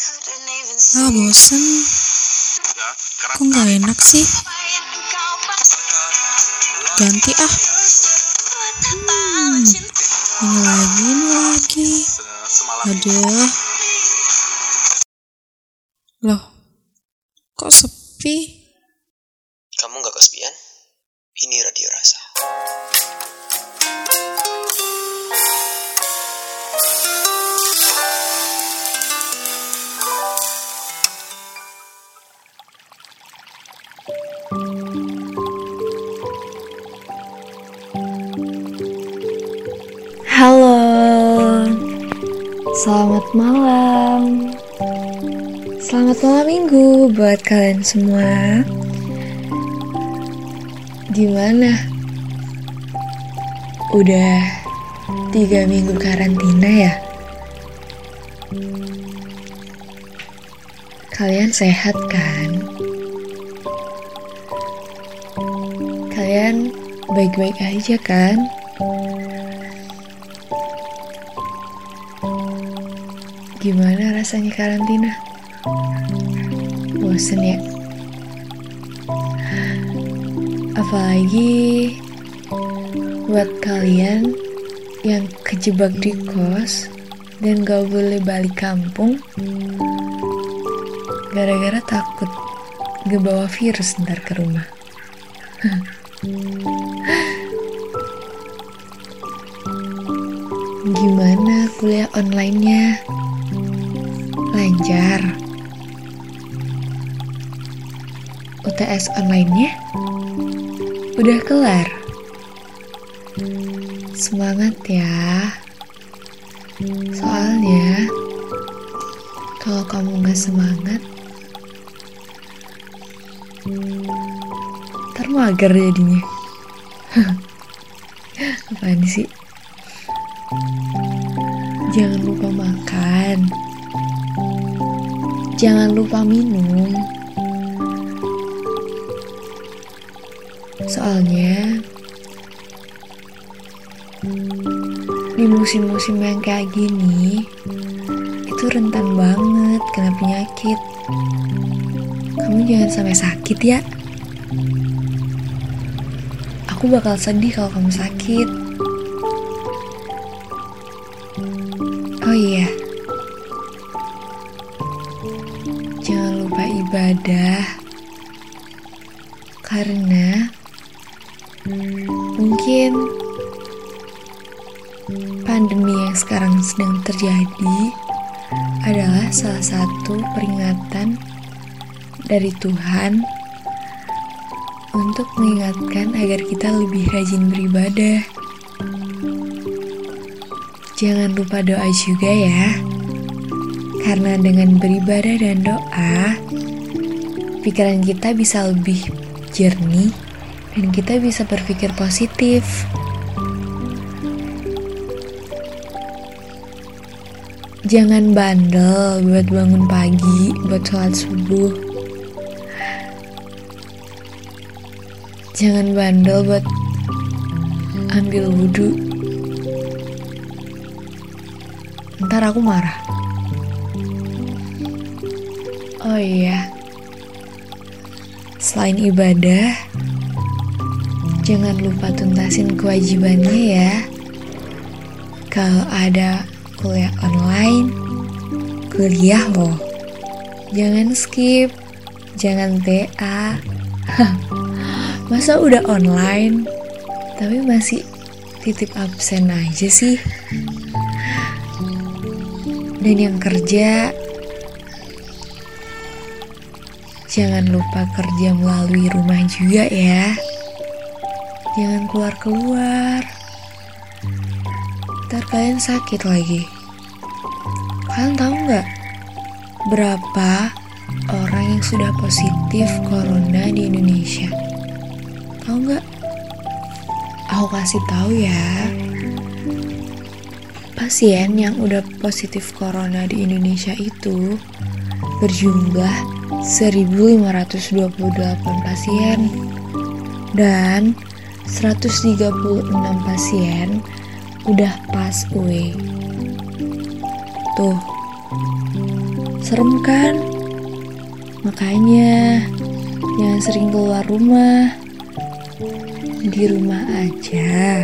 Ah bosen. Kok gak enak sih? Ganti ah. Hmm, Ini lagi ini lagi. Aduh. Loh Kok sepi selamat malam. Selamat malam minggu buat kalian semua. Gimana? Udah tiga minggu karantina ya? Kalian sehat kan? Kalian baik-baik aja kan? Gimana rasanya karantina? Bosen ya? Apalagi buat kalian yang kejebak di kos dan gak boleh balik kampung gara-gara takut ngebawa virus ntar ke rumah. Gimana kuliah online-nya? Lancar. UTS online-nya udah kelar. Semangat ya. Soalnya kalau kamu nggak semangat, ntar mager jadinya. Apaan sih? Jangan lupa makan. Jangan lupa minum. Soalnya di musim-musim yang kayak gini itu rentan banget kena penyakit. Kamu jangan sampai sakit ya. Aku bakal sedih kalau kamu sakit. Oh iya. Ibadah. Karena mungkin pandemi yang sekarang sedang terjadi adalah salah satu peringatan dari Tuhan untuk mengingatkan agar kita lebih rajin beribadah. Jangan lupa doa juga ya. Karena dengan beribadah dan doa, pikiran kita bisa lebih jernih dan kita bisa berpikir positif. Jangan bandel buat bangun pagi, buat sholat subuh. Jangan bandel buat ambil wudhu. Ntar aku marah. Oh iya, selain ibadah, jangan lupa tuntasin kewajibannya ya. Kalau ada kuliah online, kuliah loh. Jangan skip, jangan TA. Masa udah online, tapi masih titip absen aja sih? Dan yang kerja, jangan lupa kerja melalui rumah juga ya. Jangan keluar-keluar. Ntar kalian sakit lagi. Kalian tahu nggak berapa orang yang sudah positif corona di Indonesia? Tahu nggak? Aku kasih tahu ya. Pasien yang udah positif corona di Indonesia itu berjumlah 1528 pasien dan 136 pasien udah pas UE. Tuh, Serem kan? Makanya jangan sering keluar rumah. Di rumah aja.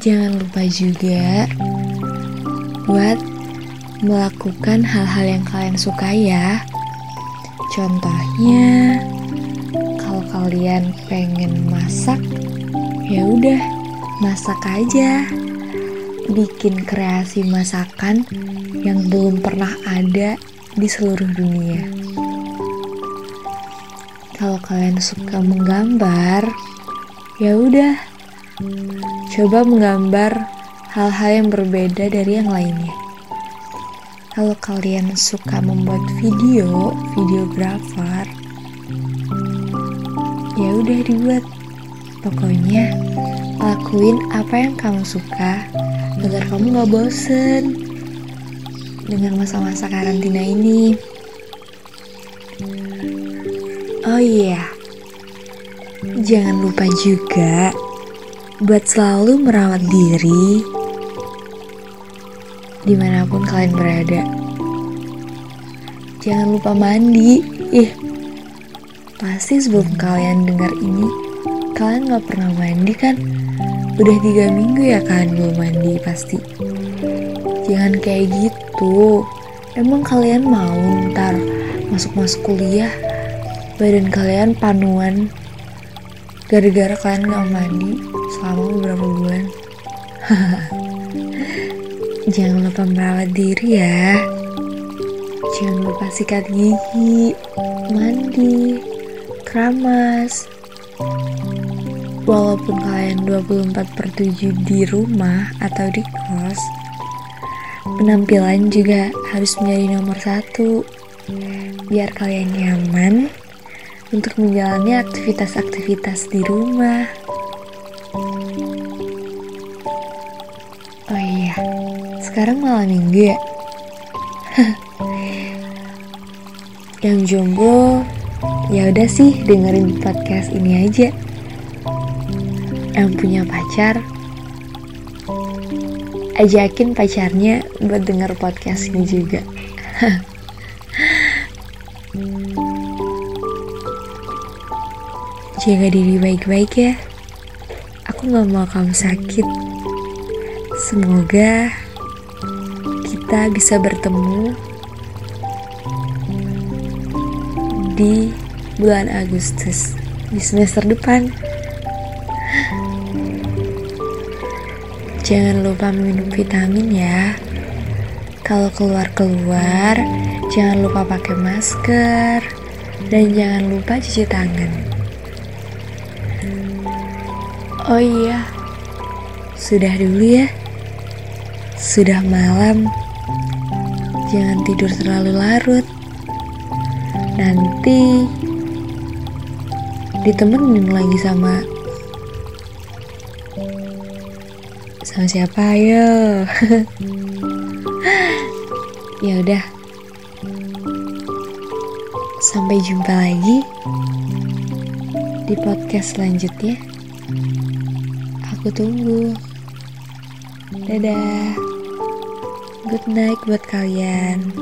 Jangan lupa juga buat melakukan hal-hal yang kalian suka ya. Contohnya, kalau kalian pengen masak, ya udah masak aja. Bikin kreasi masakan yang belum pernah ada di seluruh dunia. Kalau kalian suka menggambar, ya udah coba menggambar hal-hal yang berbeda dari yang lainnya. Kalau kalian suka membuat video, videografer, ya udah dibuat. Pokoknya lakuin apa yang kamu suka agar kamu gak bosen dengan masa-masa karantina ini. Oh iya, jangan lupa juga buat selalu merawat diri di mana pun kalian berada. Jangan lupa mandi. Ih, pasti sebelum kalian dengar ini, kalian gak pernah mandi kan? Udah tiga minggu ya kalian belum mandi pasti. Jangan kayak gitu. Emang kalian mau ntar masuk-masuk kuliah, badan kalian panuan gara-gara kalian gak mandi selama beberapa bulan. Jangan lupa merawat diri ya. Jangan lupa sikat gigi, mandi, keramas. Walaupun kalian 24 per 7 di rumah atau di kos, penampilan juga harus menjadi nomor satu. Biar kalian nyaman untuk menjalani aktivitas-aktivitas di rumah. Oh iya, sekarang malam minggu ya? Yang jomblo, ya udah sih dengerin podcast ini aja. Yang punya pacar, ajakin pacarnya buat denger podcast ini juga. Jaga diri baik-baik ya. Aku gak mau kamu sakit. Semoga kita bisa bertemu di bulan Agustus di semester depan. Jangan lupa minum vitamin ya. Kalau keluar-keluar, jangan lupa pakai masker dan jangan lupa cuci tangan. Oh iya, sudah dulu ya. Sudah malam. Jangan tidur terlalu larut. Nanti ditemenin lagi sama sama siapa? Ayo. Ya udah. Sampai jumpa lagi di podcast selanjutnya. Aku tunggu. Dadah good night buat kalian